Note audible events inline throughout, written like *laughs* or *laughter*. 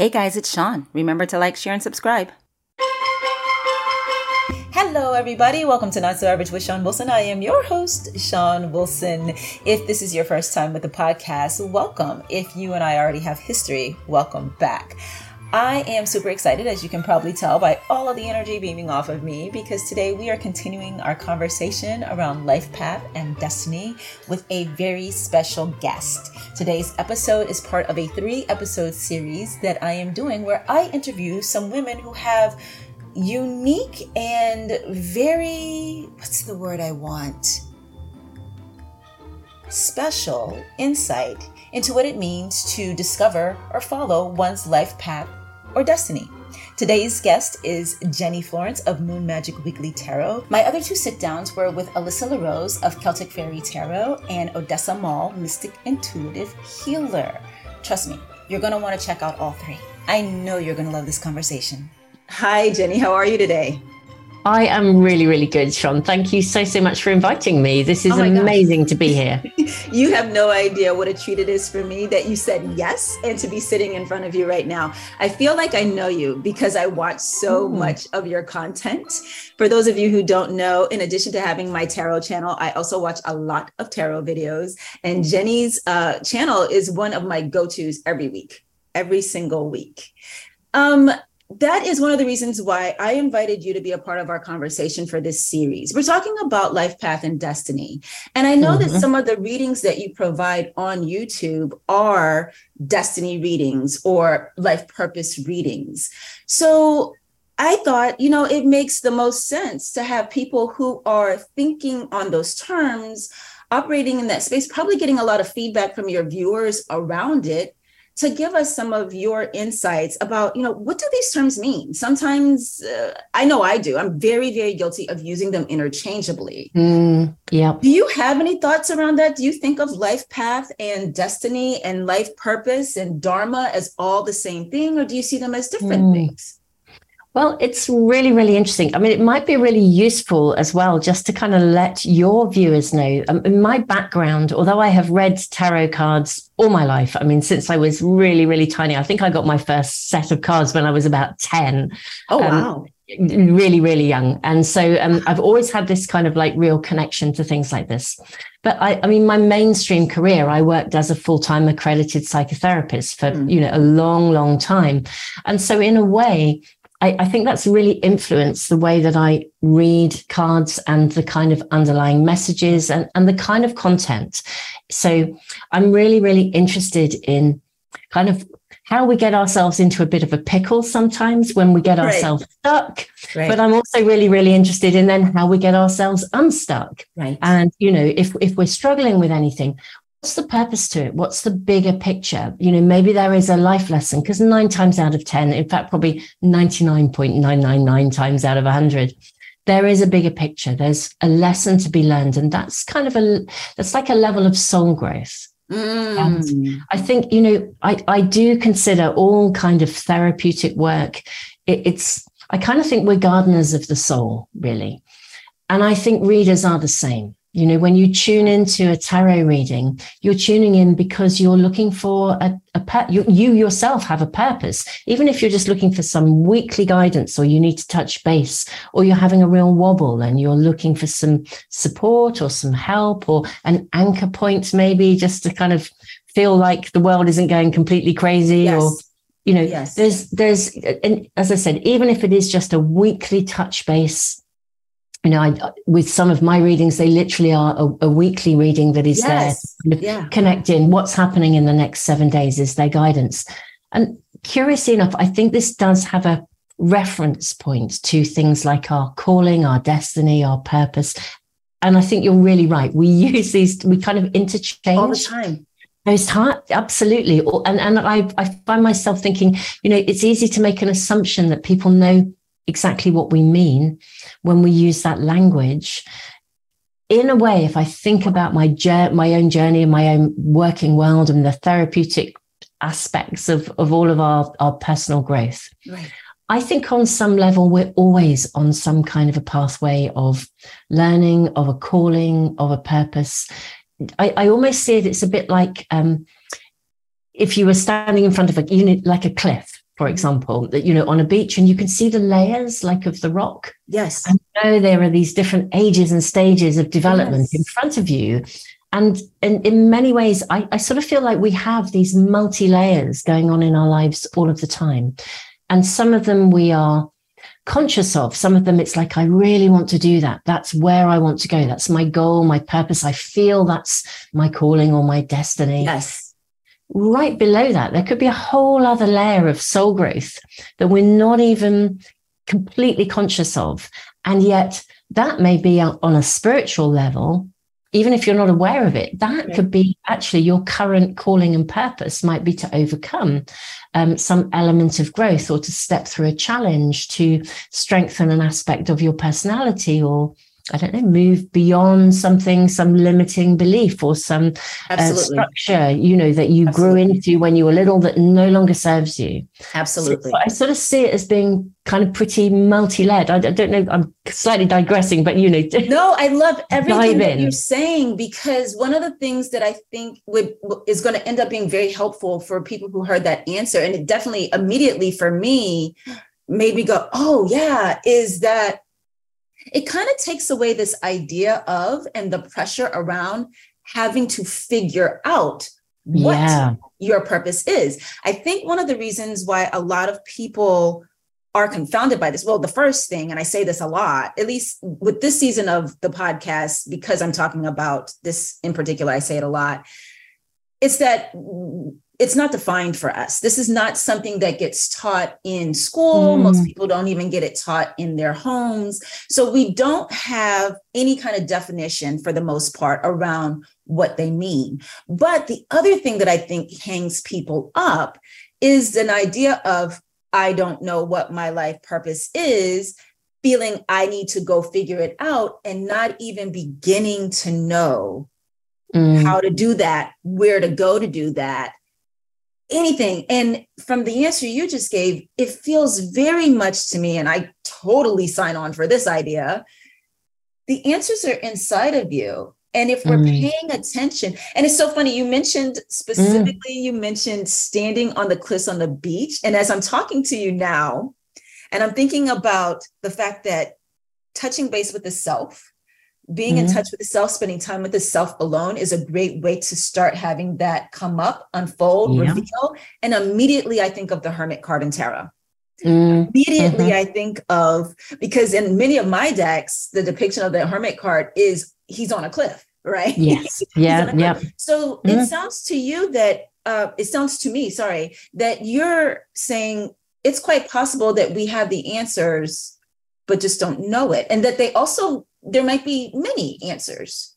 Hey guys, it's Shon. Remember to like, share, and subscribe. Hello, everybody. Welcome to Not So Average with Shon Wilson. I am your host, Shon Wilson. If this is your first time with the podcast, welcome. If you and I already have history, welcome back. I am super excited, as you can probably tell by all of the energy beaming off of me, because today we are continuing our conversation around life path and destiny with a very special guest. Today's episode is part of a three episode series that I am doing where I interview some women who have unique and very, what's the word I want? Special insight into what it means to discover or follow one's life path or destiny. Today's guest is Jenny Florence of Moon Magic Weekly Tarot. My other two sit downs were with Alyssa LaRose of Celtic Fairy Tarot and Odessa Moll, Mystic Intuitive Healer. Trust me, you're going to want to check out all three. I know you're going to love this conversation. Hi, Jenny. How are you today? I am really, really good, Shon. Thank you so, so much for inviting me. This is oh amazing to be *laughs* here. you have no idea what a treat it is for me that you said yes and to be sitting in front of you right now. I feel like I know you because I watch so mm. much of your content. For those of you who don't know, in addition to having my tarot channel, I also watch a lot of tarot videos. And Jenny's uh, channel is one of my go tos every week, every single week. Um, that is one of the reasons why I invited you to be a part of our conversation for this series. We're talking about life path and destiny. And I know mm-hmm. that some of the readings that you provide on YouTube are destiny readings or life purpose readings. So I thought, you know, it makes the most sense to have people who are thinking on those terms, operating in that space, probably getting a lot of feedback from your viewers around it to give us some of your insights about you know what do these terms mean? Sometimes uh, i know i do. I'm very very guilty of using them interchangeably. Mm, yeah do you have any thoughts around that? Do you think of life path and destiny and life purpose and dharma as all the same thing or do you see them as different mm. things well, it's really, really interesting. I mean, it might be really useful as well, just to kind of let your viewers know. Um, in my background, although I have read tarot cards all my life, I mean, since I was really, really tiny, I think I got my first set of cards when I was about 10. Oh, um, wow. Really, really young. And so um, I've always had this kind of like real connection to things like this. But I, I mean, my mainstream career, I worked as a full time accredited psychotherapist for, mm. you know, a long, long time. And so in a way, I, I, think that's really influenced the way that I read cards and the kind of underlying messages and, and the kind of content. So I'm really, really interested in kind of how we get ourselves into a bit of a pickle sometimes when we get right. ourselves stuck. Right. But I'm also really, really interested in then how we get ourselves unstuck. Right. And, you know, if, if we're struggling with anything, what's the purpose to it? What's the bigger picture? You know, maybe there is a life lesson because nine times out of 10, in fact, probably 99.999 times out of 100, there is a bigger picture. There's a lesson to be learned. And that's kind of a, that's like a level of soul growth. Mm. And I think, you know, I, I do consider all kind of therapeutic work. It, it's, I kind of think we're gardeners of the soul, really. And I think readers are the same. You know, when you tune into a tarot reading, you're tuning in because you're looking for a, a pur- you, you yourself have a purpose. Even if you're just looking for some weekly guidance or you need to touch base or you're having a real wobble and you're looking for some support or some help or an anchor point, maybe just to kind of feel like the world isn't going completely crazy yes. or you know yes. there's there's and as i said even if it is just a weekly touch base you know, I, with some of my readings, they literally are a, a weekly reading that is yes. there, yeah. connecting what's happening in the next seven days is their guidance. And curiously enough, I think this does have a reference point to things like our calling, our destiny, our purpose. And I think you're really right. We use these, we kind of interchange all the time. Those times, absolutely. And and I I find myself thinking, you know, it's easy to make an assumption that people know exactly what we mean when we use that language in a way if i think about my my own journey and my own working world and the therapeutic aspects of, of all of our, our personal growth right. i think on some level we're always on some kind of a pathway of learning of a calling of a purpose i, I almost see it it's a bit like um, if you were standing in front of a unit like a cliff for example, that you know, on a beach, and you can see the layers like of the rock. Yes. And you know there are these different ages and stages of development yes. in front of you. And, and in many ways, I, I sort of feel like we have these multi layers going on in our lives all of the time. And some of them we are conscious of. Some of them, it's like, I really want to do that. That's where I want to go. That's my goal, my purpose. I feel that's my calling or my destiny. Yes. Right below that, there could be a whole other layer of soul growth that we're not even completely conscious of. And yet, that may be on a spiritual level even if you're not aware of it, that yeah. could be actually your current calling and purpose might be to overcome um, some element of growth or to step through a challenge to strengthen an aspect of your personality or I don't know, move beyond something, some limiting belief or some uh, structure, you know, that you Absolutely. grew into when you were little that no longer serves you. Absolutely. So I sort of see it as being kind of pretty multi-led. I, I don't know, I'm slightly digressing, but you know. *laughs* No, I love everything that you're saying because one of the things that I think would is going to end up being very helpful for people who heard that answer, and it definitely immediately for me made me go, oh yeah, is that it kind of takes away this idea of and the pressure around having to figure out what yeah. your purpose is. I think one of the reasons why a lot of people are confounded by this. Well, the first thing, and I say this a lot, at least with this season of the podcast, because I'm talking about this in particular, I say it a lot. It's that it's not defined for us. This is not something that gets taught in school. Mm. Most people don't even get it taught in their homes. So we don't have any kind of definition for the most part around what they mean. But the other thing that I think hangs people up is an idea of, I don't know what my life purpose is, feeling I need to go figure it out and not even beginning to know mm. how to do that, where to go to do that anything. And from the answer you just gave, it feels very much to me, and I totally sign on for this idea. The answers are inside of you. And if we're mm. paying attention, and it's so funny, you mentioned specifically, mm. you mentioned standing on the cliffs on the beach. And as I'm talking to you now, and I'm thinking about the fact that touching base with the self, being mm-hmm. in touch with the self, spending time with the self alone is a great way to start having that come up, unfold, yeah. reveal. And immediately I think of the Hermit card in tarot. Mm. Immediately mm-hmm. I think of because in many of my decks, the depiction of the Hermit card is he's on a cliff, right? *laughs* Yes. yeah. Yeah. So mm-hmm. it sounds to you that uh, it sounds to me, sorry, that you're saying it's quite possible that we have the answers, but just don't know it. And that they also there might be many answers.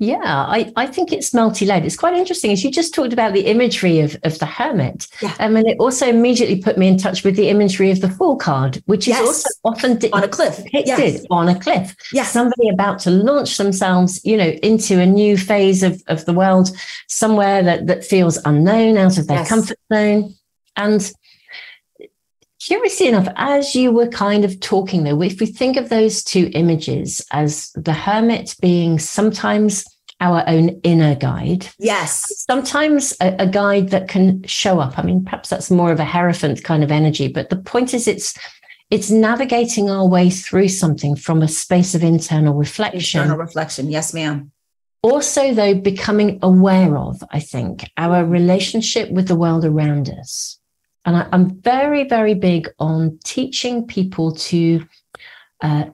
Yeah, I, I think it's multi-layered. It's quite interesting. As you just talked about the imagery of, of the hermit. Yeah. Um, and it also immediately put me in touch with the imagery of the fool card, which yes. is also often di- on a cliff. Depicted yes. on a cliff. Yes. Somebody about to launch themselves, you know, into a new phase of, of the world, somewhere that, that feels unknown, out of their yes. comfort zone. And Curiously enough, as you were kind of talking though, if we think of those two images as the hermit being sometimes our own inner guide. Yes. Sometimes a, a, guide that can show up. I mean, perhaps that's more of a hierophant kind of energy, but the point is it's it's navigating our way through something from a space of internal reflection. Internal reflection, yes, ma'am. Also, though, becoming aware of, I think, our relationship with the world around us. And I, am very, very big on teaching people to uh,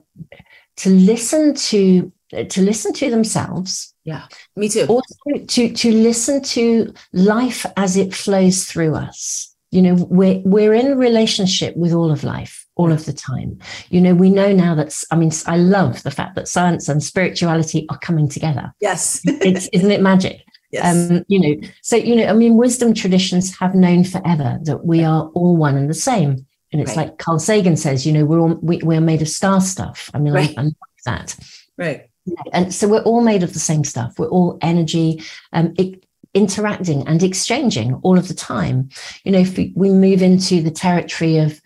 to listen to to listen to themselves. Yeah, me too. Also to to listen to life as it flows through us. You know, we're we're in relationship with all of life all of the time. You know, we know now that I mean, I love the fact that science and spirituality are coming together. Yes, it's, isn't it magic? Yes. Um, you know, so you know, I mean, wisdom traditions have known forever that we are all one and the same. And it's right. like Carl Sagan says, you know, we're all we, we're made of star stuff. I mean, right. I, I like that. Right. And so we're all made of the same stuff. We're all energy, um, it, interacting and exchanging all of the time. You know, if we, we move into the territory of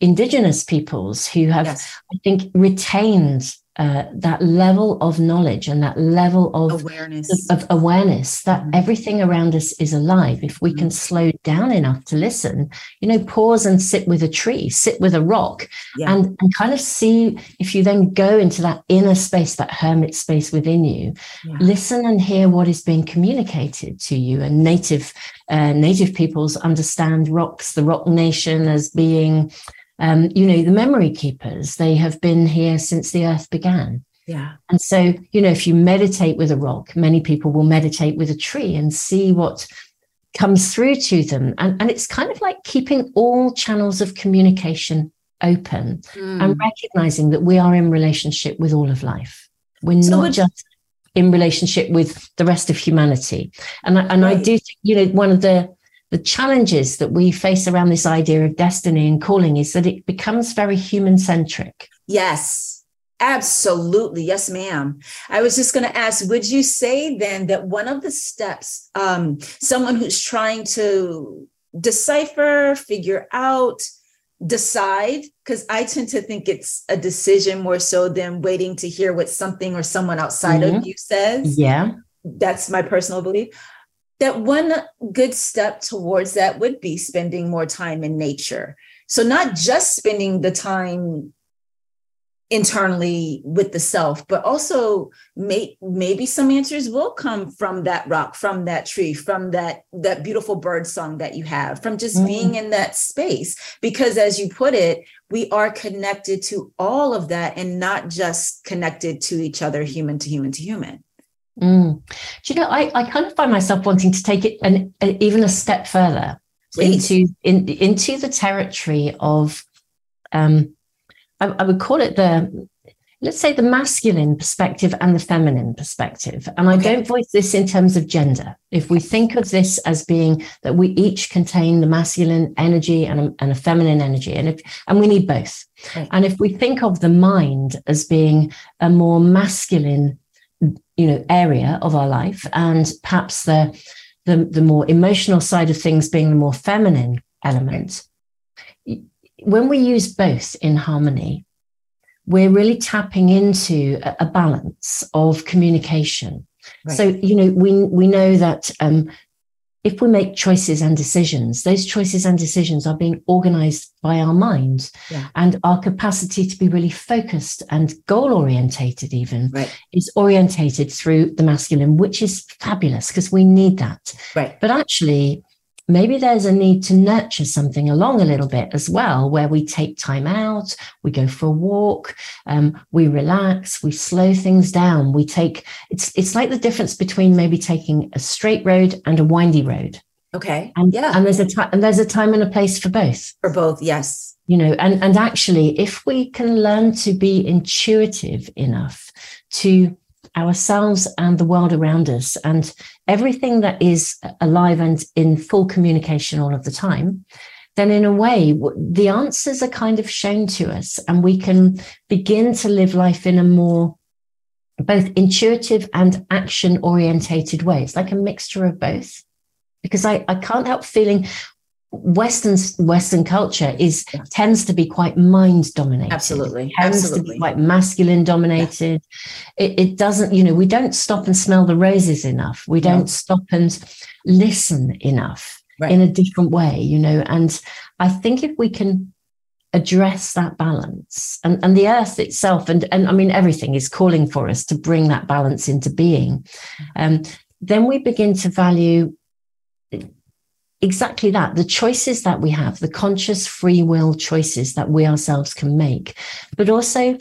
indigenous peoples who have, yes. I think, retained uh, that level of knowledge and that level of awareness of, of awareness that Mhm. everything around us is alive if we can slow down enough to listen you know pause and sit with a tree sit with a rock Yeah. and and kind of see if you then go into that inner space that hermit space within you Yeah. listen and hear what is being communicated to you and native uh, native peoples understand rocks the rock nation as being um, you know the memory keepers they have been here since the earth began yeah and so you know if you meditate with a rock many people will meditate with a tree and see what comes through to them and, and it's kind of like keeping all channels of communication open Mm. and recognizing that we are in relationship with all of life. We're So not just in relationship with the rest of humanity. And I, and I do think, you know, one of the the challenges that we face around this idea of destiny and calling is that it becomes very human centric. Yes, absolutely. Yes, ma'am. I was just going to ask would you say then that one of the steps, um, someone who's trying to decipher, figure out, decide, because I tend to think it's a decision more so than waiting to hear what something or someone outside of you says. Yeah. That's my personal belief. That one good step towards that would be spending more time in nature. So, not just spending the time internally with the self but also may, maybe some answers will come from that rock from that tree from that that beautiful bird song that you have from just Mhm. being in that space because as you put it we are connected to all of that and not just connected to each other human to human to human Mm. Do you know, I, I kind of find myself wanting to take it an, an, even a step further Please. into in, into the territory of um I, I would call it the let's say the masculine perspective and the feminine perspective and i Okay. don't voice this in terms of gender if we think of this as being that we each contain the masculine energy and a, and a feminine energy and if and we need both Right. and if we think of the mind as being a more masculine you know area of our life. And perhaps the the, the more emotional side of things being the more feminine element. When we use both in harmony we're really tapping into a, a balance of communication. Right. so you know we we know that um, if we make choices and decisions those choices and decisions are being organized by our mind Yeah. and our capacity to be really focused and goal orientated even right is orientated through the masculine, which is fabulous because we need that. right But actually, maybe there's a need to nurture something along a little bit as well, where we take time out, we go for a walk, um, we relax, we slow things down. We take it's it's like the difference between maybe taking a straight road and a windy road. okay And, yeah and there's a time and there's a time and a place for both for both yes you know and and actually if we can learn to be intuitive enough to ourselves and the world around us. And everything that is alive and in full communication all of the time then in a way the answers are kind of shown to us and we can begin to live life in a more both intuitive and action orientated way. It's like a mixture of both. Because I, I can't help feeling Western Western culture is Yeah. tends to be quite mind dominated. Absolutely. it tends to be quite masculine dominated. It, it doesn't, you know, we don't stop and smell the roses enough. We No. don't stop and listen enough Right. in a different way, you know. And I think if we can address that balance and, and the earth itself and, and I mean everything is calling for us to bring that balance into being, um, then we begin to value exactly that the choices that we have the conscious free will choices that we ourselves can make. But also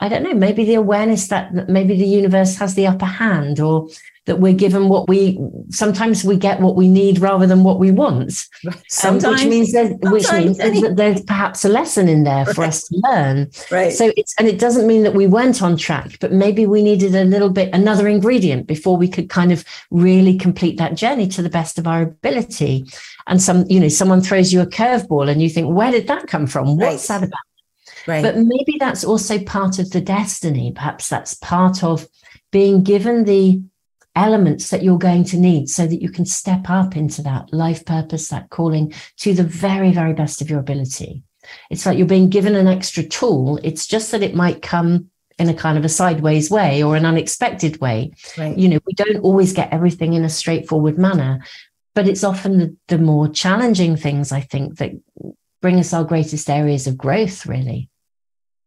i don't know maybe the awareness that, maybe the universe has the upper hand or that we're given what we sometimes we get what we need rather than what we want um, which means that which sometimes, means that there's perhaps a lesson in there for Right. us to learn right so it's and it doesn't mean that we weren't on track, but maybe we needed a little bit another ingredient before we could kind of really complete that journey to the best of our ability. And some, you know, someone throws you a curveball and you think, where did that come from? What's Right. that about? right But maybe that's also part of the destiny. Perhaps that's part of being given the elements that you're going to need so that you can step up into that life purpose, that calling to the very, very best of your ability. It's like you're being given an extra tool. It's just that it might come in a kind of a sideways way or an unexpected way. Right. You know, we don't always get everything in a straightforward manner, but it's often the, the more challenging things, I think, that bring us our greatest areas of growth, really.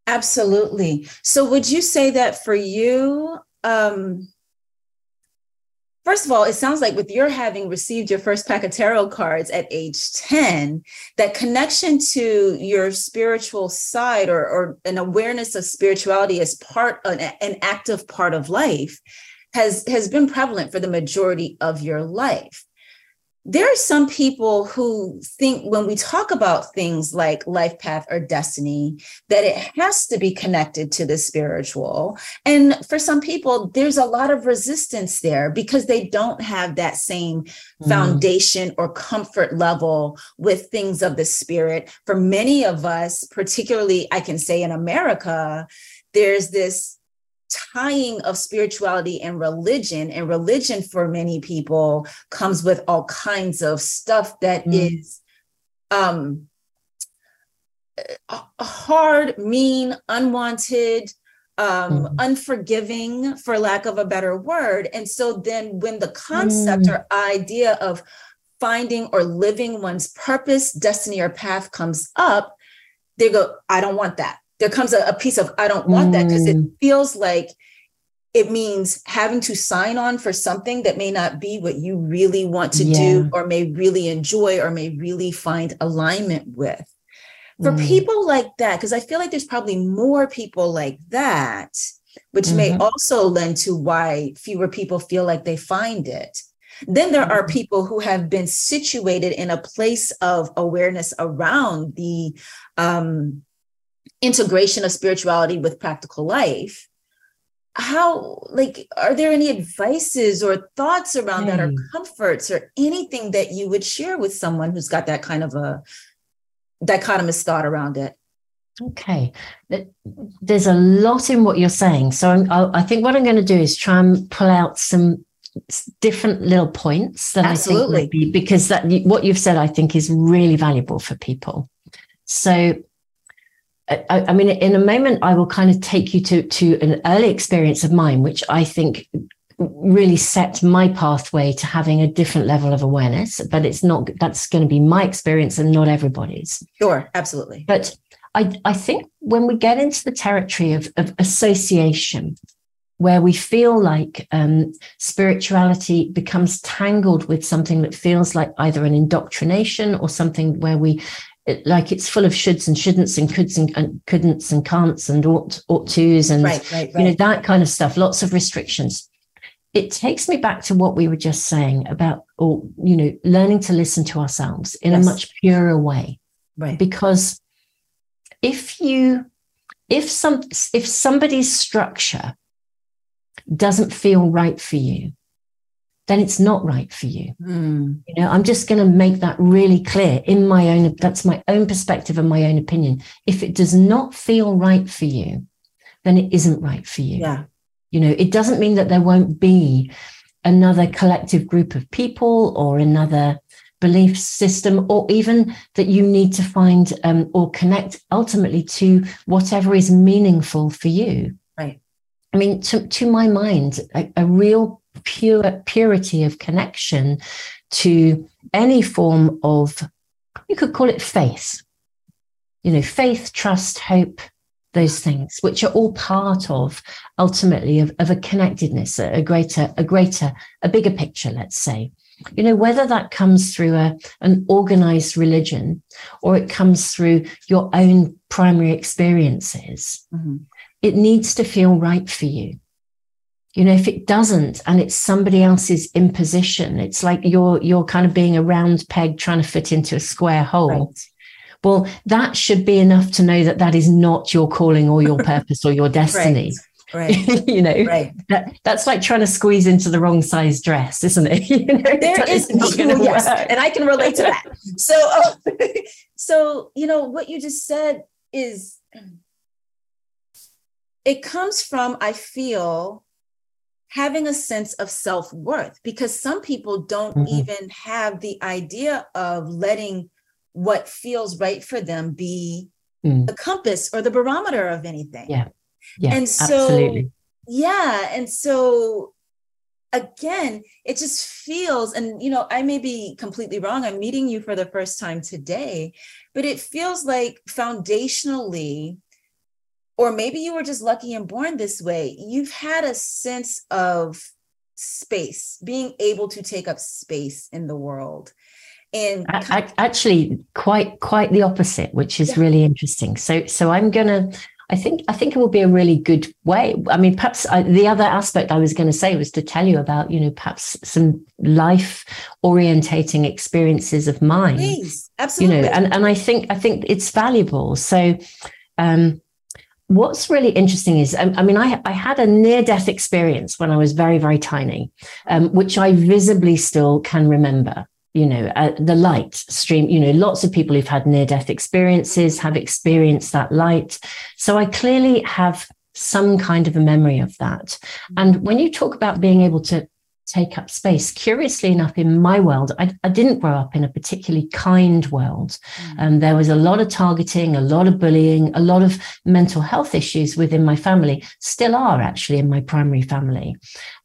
Absolutely. So, would you say that for you, um, first of all, it sounds like with your having received your first pack of tarot cards at age 10, that connection to your spiritual side or, or an awareness of spirituality as part, an, an active part of life has, has been prevalent for the majority of your life there are some people who think when we talk about things like life path or destiny that it has to be connected to the spiritual and for some people there's a lot of resistance there because they don't have that same mm. foundation or comfort level with things of the spirit for many of us particularly i can say in america there's this tying of spirituality and religion and religion for many people comes with all kinds of stuff that mm. is um hard mean unwanted um mm. unforgiving for lack of a better word and so then when the concept mm. or idea of finding or living one's purpose destiny or path comes up they go i don't want that there comes a, a piece of I don't want mm. that because it feels like it means having to sign on for something that may not be what you really want to yeah. do or may really enjoy or may really find alignment with. For mm. people like that, because I feel like there's probably more people like that, which mm-hmm. may also lend to why fewer people feel like they find it. Then there are mm-hmm. people who have been situated in a place of awareness around the um, integration of spirituality with practical life how like are there any advices or thoughts around that or hmm. comforts or anything that you would share with someone who's got that kind of a dichotomous thought around it okay there's a lot in what you're saying so I'm, i think what i'm going to do is try and pull out some different little points that Absolutely. i think would be because that what you've said i think is really valuable for people so I, I, mean, in a moment, I will kind of take you to to an early experience of mine, which I think really set my pathway to having a different level of awareness. But it's not that's going to be my experience and not everybody's. Sure, absolutely. But I I think when we get into the territory of, of association, where we feel like um, spirituality becomes tangled with something that feels like either an indoctrination or something where we it, like it's full of shoulds and shouldn'ts and coulds and, and couldn'ts and can'ts and ought ought tos and right, right, right. you know that kind of stuff. Lots of restrictions. It takes me back to what we were just saying about, or you know, learning to listen to ourselves in yes. a much purer way. Right. Because if you, if some, if somebody's structure doesn't feel right for you, then it's not right for you. Mm. You know, I'm just going to make that really clear in my own, that's my own perspective and my own opinion. If it does not feel right for you, then it isn't right for you. Yeah. You know, it doesn't mean that there won't be another collective group of people or another belief system, or even that you need to find um, or connect ultimately to whatever is meaningful for you. Right. I mean, to, to my mind, a, a real pure purity of connection to any form of you could call it faith. You know faith trust hope those things which are all part of ultimately of, of a connectedness a, a greater a greater a bigger picture let's say. You know whether that comes through a, an organized religion or it comes through your own primary experiences mm-hmm. it needs to feel right for you you know if it doesn't and it's somebody else's imposition it's like you're you're kind of being a round peg trying to fit into a square hole right. well that should be enough to know that that is not your calling or your purpose or your *laughs* destiny right. right. *laughs* you know right. that, that's like trying to squeeze into the wrong size dress isn't it *laughs* you know, there is yes, and i can relate to that so so you know what you just said is it comes from i feel having a sense of self worth because some people don't mm-hmm. even have the idea of letting what feels right for them be mm. the compass or the barometer of anything. Yeah. Yeah, and so, absolutely. Yeah. And so again, it just feels, and you know, I may be completely wrong. I'm meeting you for the first time today, but it feels like foundationally, or maybe you were just lucky and born this way, you've had a sense of space, being able to take up space in the world. And actually quite quite the opposite, which is yeah. really interesting. So so I'm gonna I think I think it will be a really good way. I mean, perhaps I, the other aspect I was going to say was to tell you about, you know, perhaps some life orientating experiences of mine. Please, absolutely. You know, and and I think I think it's valuable. So, um, what's really interesting is, I, um, I mean, I I had a near death experience when I was very very tiny, um, which I visibly still can remember you know uh, the light stream you know lots of people who've had near death experiences have experienced that light. So i clearly have some kind of a memory of that. And when you talk about being able to take up space. Curiously enough, in my world, I, I didn't grow up in a particularly kind world. Mm. Um, there was a lot of targeting, a lot of bullying, a lot of mental health issues within my family, still are actually in my primary family.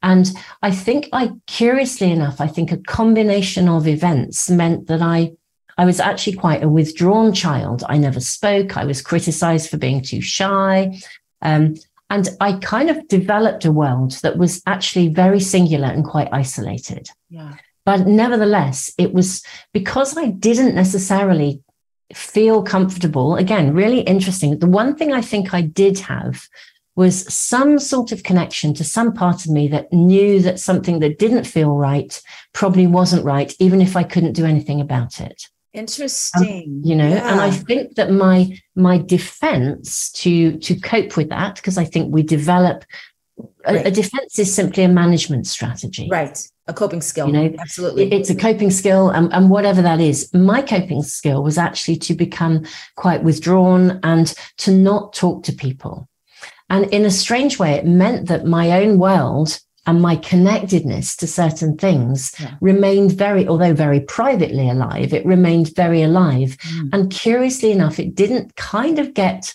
And I think I, curiously enough, I think a combination of events meant that I I was actually quite a withdrawn child. I never spoke. I was criticized for being too shy. Um, and I kind of developed a world that was actually very singular and quite isolated. Yeah. But nevertheless, it was because I didn't necessarily feel comfortable. Again, really interesting. The one thing I think I did have was some sort of connection to some part of me that knew that something that didn't feel right probably wasn't right, even if I couldn't do anything about it. Interesting. Um, you know, yeah. and I think that my my defense to to cope with that, because I think we develop a, right. a, defense is simply a management strategy. Right. A coping skill. You know, absolutely. It's a coping skill and, and whatever that is. My coping skill was actually to become quite withdrawn and to not talk to people. And in a strange way, it meant that my own world and my connectedness to certain things yeah. remained very, although very privately alive, it remained very alive. Mm. And curiously enough, it didn't kind of get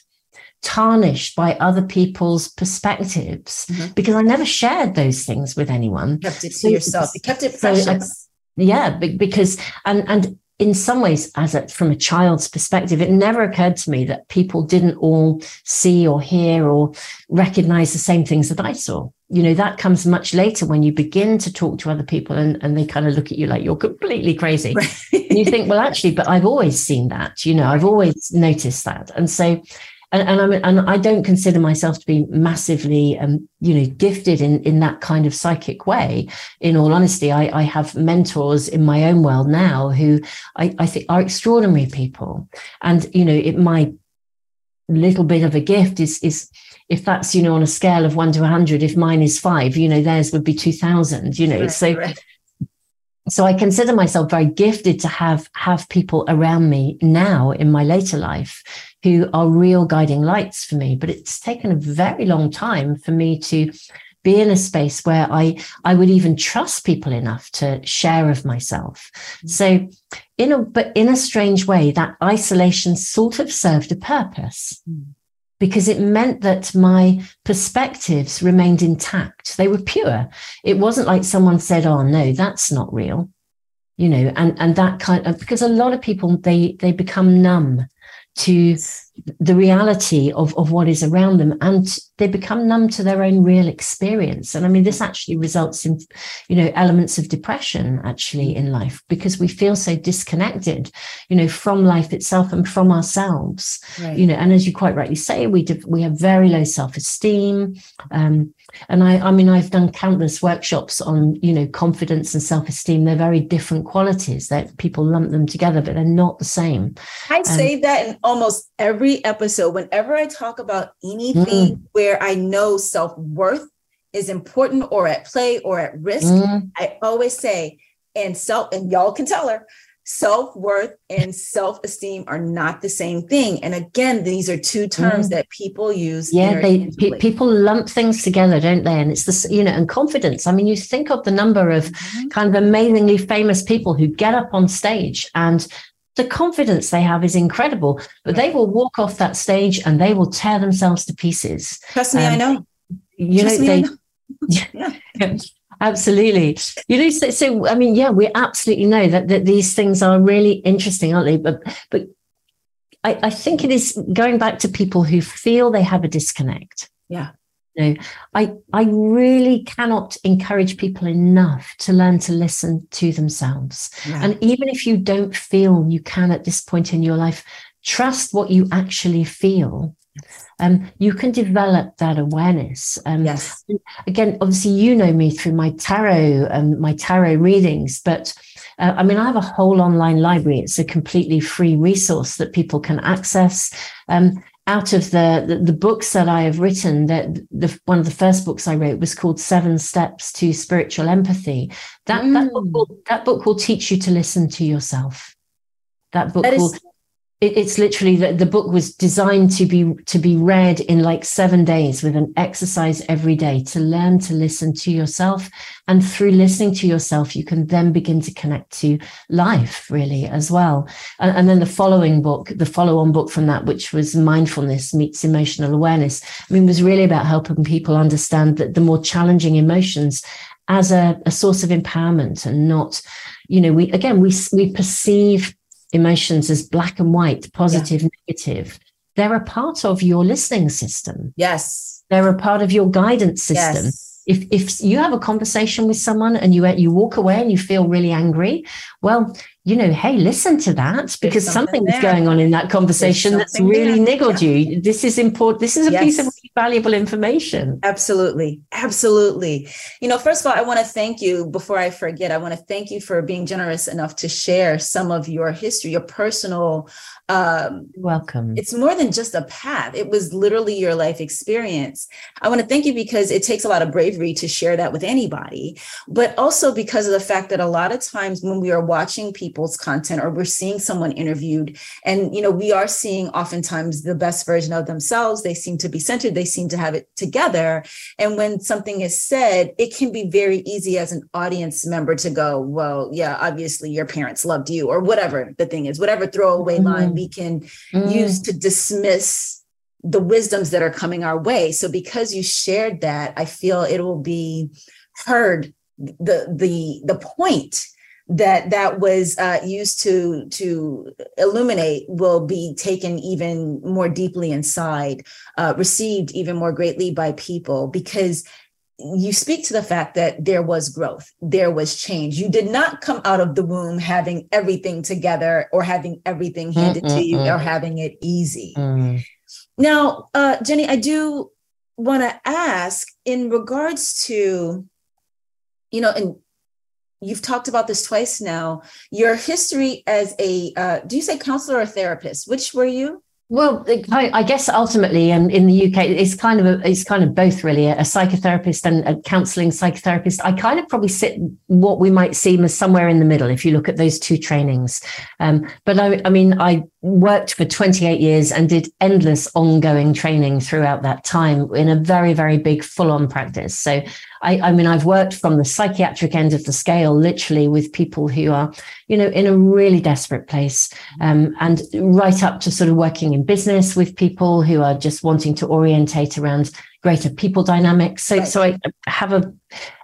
tarnished by other people's perspectives mm-hmm. because I never shared those things with anyone. You kept it to so, yourself. You kept it precious. So I, yeah, because and and in some ways, as a, from a child's perspective, it never occurred to me that people didn't all see or hear or recognize the same things that I saw. You know, that comes much later when you begin to talk to other people and, and they kind of look at you like you're completely crazy. Right. you think, well, actually, but I've always seen that, you know, I've always noticed that. And so and, and I'm and I don't consider myself to be massively um, you know gifted in in that kind of psychic way. In all honesty, I, I have mentors in my own world now who I, I think are extraordinary people, and you know it my little bit of a gift is is if that's you know on a scale of one to 100 if mine is five you know theirs would be 2000 you know right, so right. so i consider myself very gifted to have have people around me now in my later life who are real guiding lights for me. But it's taken a very long time for me to be in a space where I I would even trust people enough to share of myself. Mm-hmm. So in a but in a strange way, that isolation sort of served a purpose. Mm-hmm. Because it meant that my perspectives remained intact. They were pure. It wasn't like someone said, Oh, no, that's not real you know and and that kind of because a lot of people they they become numb to the reality of, of what is around them and they become numb to their own real experience and i mean this actually results in you know elements of depression actually in life because we feel so disconnected you know from life itself and from ourselves right. you know and as you quite rightly say we we have very low self-esteem um, and I, I mean, I've done countless workshops on, you know, confidence and self-esteem. They're very different qualities that people lump them together, but they're not the same. I um, say that in almost every episode. Whenever I talk about anything mm. where I know self-worth is important or at play or at risk, mm. I always say, and self, and y'all can tell her, self worth and self esteem are not the same thing. And again, these are two terms mm. that people use. Yeah, they people lump things together, don't they? And it's this, you know, and confidence. I mean, you think of the number of mm-hmm. kind of amazingly famous people who get up on stage and the confidence they have is incredible, but they will walk off that stage and they will tear themselves to pieces. Trust me, um, I know. You Trust know, they, know. *laughs* yeah. *laughs* Absolutely. You know, so, so, I mean, yeah, we absolutely know that, that these things are really interesting, aren't they? But but I, I think it is going back to people who feel they have a disconnect. Yeah. Know, I I really cannot encourage people enough to learn to listen to themselves. Yeah. And even if you don't feel you can at this point in your life, trust what you actually feel. Um, you can develop that awareness. Um, yes. Again, obviously, you know me through my tarot and um, my tarot readings, but uh, I mean, I have a whole online library. It's a completely free resource that people can access. Um, out of the, the, the books that I have written, that the one of the first books I wrote was called Seven Steps to Spiritual Empathy. That mm. that book will, that book will teach you to listen to yourself. That book that will it, it's literally that the book was designed to be to be read in like seven days with an exercise every day to learn to listen to yourself. And through listening to yourself you can then begin to connect to life really as well. And, and then the following book the follow-on book from that which was mindfulness meets emotional awareness i mean was really about helping people understand that the more challenging emotions as a, a source of empowerment and not you know we again we we perceive emotions as black and white, positive, yeah. negative. They're a part of your listening system. Yes. They're a part of your guidance system. Yes. If, if you have a conversation with someone and you you walk away and you feel really angry, well, you know, hey, listen to that because something, something is going on in that conversation that's really there. niggled yeah. you. This is important. This is a yes. piece of really valuable information. Absolutely. Absolutely. You know, first of all, I want to thank you before I forget. I want to thank you for being generous enough to share some of your history, your personal um, welcome. it's more than just a path. It was literally your life experience. I want to thank you because it takes a lot of bravery to share that with anybody but also because of the fact that a lot of times when we are watching people's content or we're seeing someone interviewed and you know we are seeing oftentimes the best version of themselves they seem to be centered they seem to have it together and when something is said it can be very easy as an audience member to go well yeah obviously your parents loved you or whatever the thing is whatever throwaway mm-hmm. line we can mm. use to dismiss the wisdoms that are coming our way. So because you shared that, I feel it will be heard the the the point that that was uh, used to to illuminate will be taken even more deeply inside, uh, received even more greatly by people because you speak to the fact that there was growth, there was change. You did not come out of the womb having everything together or having everything handed to you or having it easy. Mm. Now, uh, Jenny, I do want to ask in regards to, you know, and you've talked about this twice now, your history as a, uh, do you say counselor or therapist? Which were you? Well, I, guess ultimately, um, in the UK, it's kind of a, it's kind of both really a, psychotherapist and a counselling psychotherapist. I kind of probably sit what we might seem as somewhere in the middle if you look at those two trainings. Um, but I, I mean, I worked for 28 years and did endless ongoing training throughout that time in a very, very big full on practice. So I, I mean, I've worked from the psychiatric end of the scale, literally with people who are, you know, in a really desperate place, um, and right up to sort of working in business with people who are just wanting to orientate around greater people dynamics. So, right. so I have a,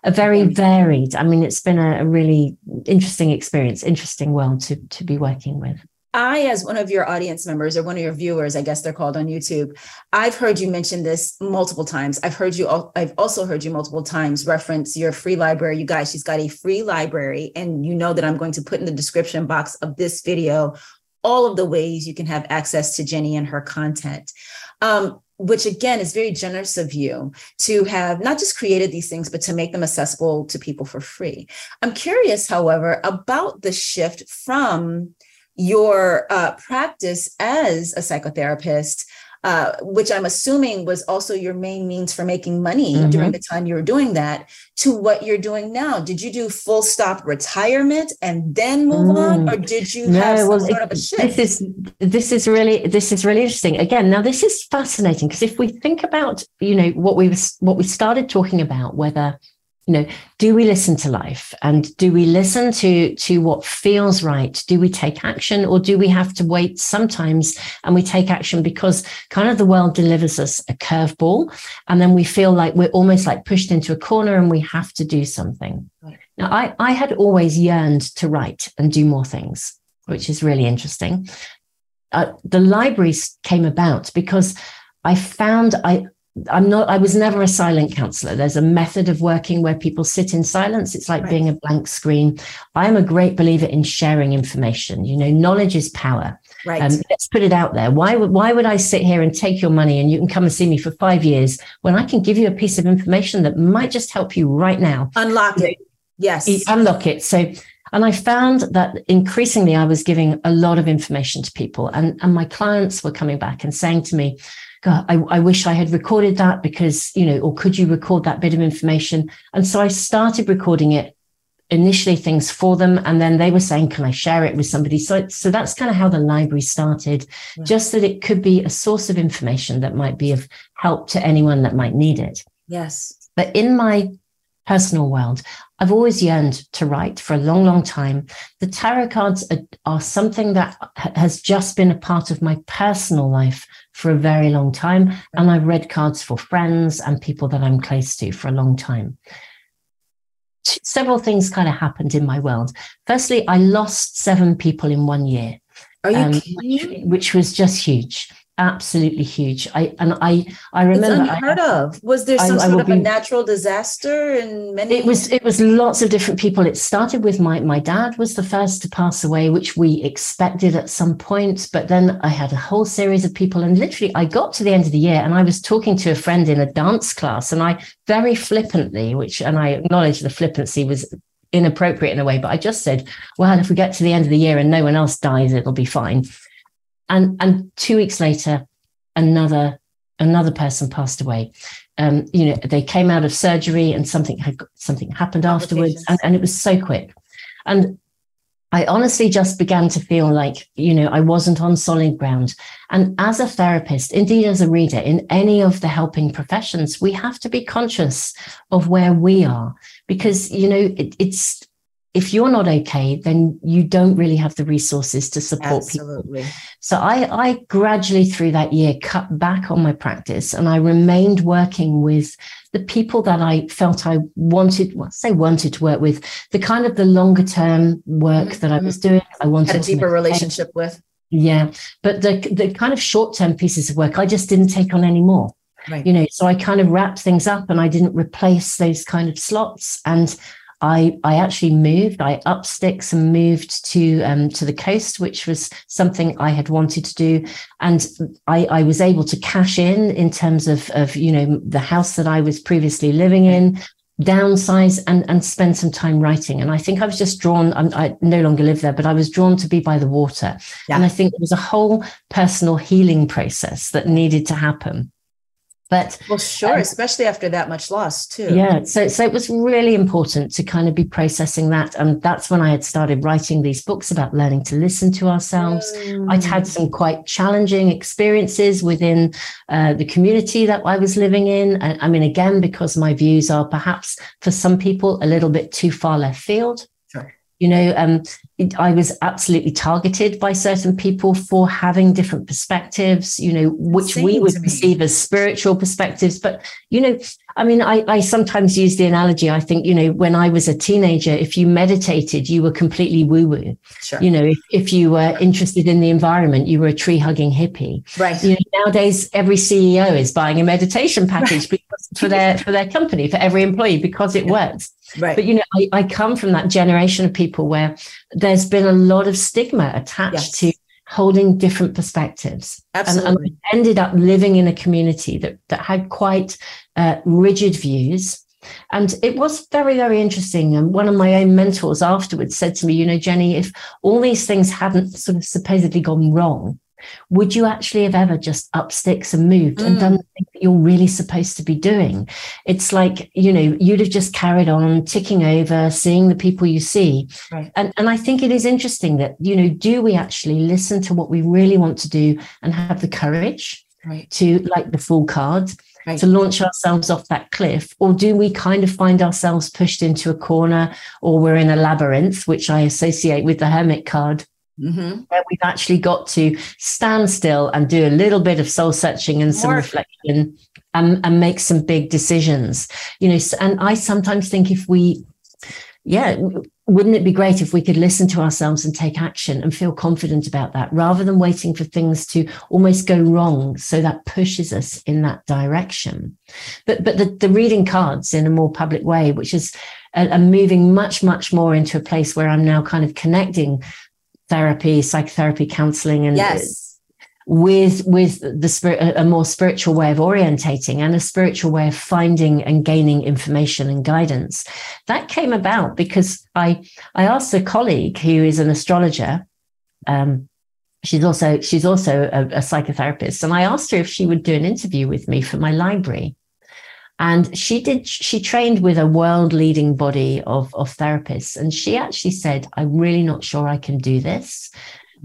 a very varied. I mean, it's been a, a really interesting experience, interesting world to to be working with. I, as one of your audience members or one of your viewers, I guess they're called on YouTube, I've heard you mention this multiple times. I've heard you, I've also heard you multiple times reference your free library. You guys, she's got a free library. And you know that I'm going to put in the description box of this video all of the ways you can have access to Jenny and her content. Um, which again is very generous of you to have not just created these things, but to make them accessible to people for free. I'm curious, however, about the shift from your uh, practice as a psychotherapist, uh, which I'm assuming was also your main means for making money mm-hmm. during the time you were doing that, to what you're doing now. Did you do full stop retirement and then move mm. on, or did you no, have some well, sort of a shift? This is this is really this is really interesting. Again, now this is fascinating because if we think about you know what we what we started talking about, whether you know do we listen to life? And do we listen to to what feels right? Do we take action or do we have to wait sometimes and we take action because kind of the world delivers us a curveball and then we feel like we're almost like pushed into a corner and we have to do something? Now i i had always yearned to write and do more things which is really interesting. Uh, the libraries came about because I found I I'm not, I was never a silent counselor. There's a method of working where people sit in silence. It's like right. being a blank screen. I am a great believer in sharing information. You know, knowledge is power. Right. Um, let's put it out there. Why would, why would I sit here and take your money and you can come and see me for five years when I can give you a piece of information that might just help you right now? Unlock it. Yes. Unlock it. So, and I found that increasingly I was giving a lot of information to people and, and my clients were coming back and saying to me, God, I, I wish I had recorded that because, you know, or could you record that bit of information? And so I started recording it initially things for them and then they were saying can i share it with somebody? So so that's kind of how the library started. Just that it could be a source of information that might be of help to anyone that might need it. Yes. But in my personal world i've always yearned to write for a long long time the tarot cards are, are something that has just been a part of my personal life for a very long time. And I've read cards for friends and people that I'm close to for a long time. Several things kind of happened in my world. Firstly, I lost seven people in one year. Are you um, which, which was just huge absolutely huge. I and I I remember it's unheard I, of. Was there some I, sort I of be, a natural disaster and many? It was it was lots of different people. It started with my my dad was the first to pass away, which we expected at some point. But then I had a whole series of people, and literally I got to the end of the year, and I was talking to a friend in a dance class, and I very flippantly, which and I acknowledge the flippancy was inappropriate in a way, but I just said, well, if we get to the end of the year and no one else dies, it'll be fine and and two weeks later another another person passed away. Um, you know they came out of surgery and something had something happened afterwards and, and it was so quick. And I honestly just began to feel like, you know, I wasn't on solid ground. And as a therapist, indeed as a reader, in any of the helping professions, we have to be conscious of where we are. Because, you know, it, it's if you're not okay, then you don't really have the resources to support Absolutely. people. So I, I gradually through that year cut back on my practice and I remained working with the people that I felt I wanted, well, say wanted to work with, the kind of the longer term work mm-hmm. that I was doing. I wanted Had a deeper relationship with. Yeah. But the the kind of short term pieces of work I just didn't take on anymore. Right. You know, so I kind of wrapped things up and I didn't replace those kind of slots. And I, I actually moved. I up sticks and moved to um, to the coast, which was something I had wanted to do, and I, I was able to cash in in terms of of you know the house that I was previously living in, downsize and and spend some time writing. And I think I was just drawn. I'm, i no longer live there, but I was drawn to be by the water, yeah. and I think it was a whole personal healing process that needed to happen. But well, sure, um, especially after that much loss too. Yeah. So so it was really important to kind of be processing that. And that's when I had started writing these books about learning to listen to ourselves. Mm. I'd had some quite challenging experiences within uh, the community that I was living in. I, I mean, again, because my views are perhaps for some people a little bit too far left field. You know, um, I was absolutely targeted by certain people for having different perspectives, you know, which we would perceive as spiritual perspectives. But, you know, I mean, I, I sometimes use the analogy. I think, you know, when I was a teenager, if you meditated, you were completely woo woo. Sure. You know, if, if you were interested in the environment, you were a tree hugging hippie. Right. You know, nowadays, every CEO is buying a meditation *laughs* package right. for their for their company, for every employee, because it yeah. works. Right. But, you know, I, I come from that generation of people where there's been a lot of stigma attached yes. to holding different perspectives. Absolutely. And, and, I ended up living in a community that, that had quite uh, rigid views. And it was very, very interesting. And one of my own mentors afterwards said to me, you know, Jenny, if all these things hadn't sort of supposedly gone wrong, would you actually have ever just up sticks and moved mm. and done the thing that you're really supposed to be doing? It's like, you know, you'd have just carried on ticking over, seeing the people you see. Right. And, and I think it is interesting that, you know, do we actually listen to what we really want to do and have the courage right. to like the Fool card right. to launch ourselves off that cliff? Or do we kind of find ourselves pushed into a corner or we're in a labyrinth, which I associate with the Hermit card? Mm-hmm. Where we've actually got to stand still and do a little bit of soul searching and some More. reflection and, and make some big decisions. You know, and I sometimes think if we, yeah, wouldn't it be great if we could listen to ourselves and take action and feel confident about that rather than waiting for things to almost go wrong so that pushes us in that direction but but the, the reading cards in a more public way which is a, a moving much much more into a place where i'm now kind of connecting therapy psychotherapy counseling and yes. with with the spirit a more spiritual way of orientating and a spiritual way of finding and gaining information and guidance. That came about because i i asked a colleague who is an astrologer um, she's also she's also a, a psychotherapist and i asked her if she would do an interview with me for my library and she did she trained with a world leading body of, of therapists. And she actually said i'm really not sure i can do this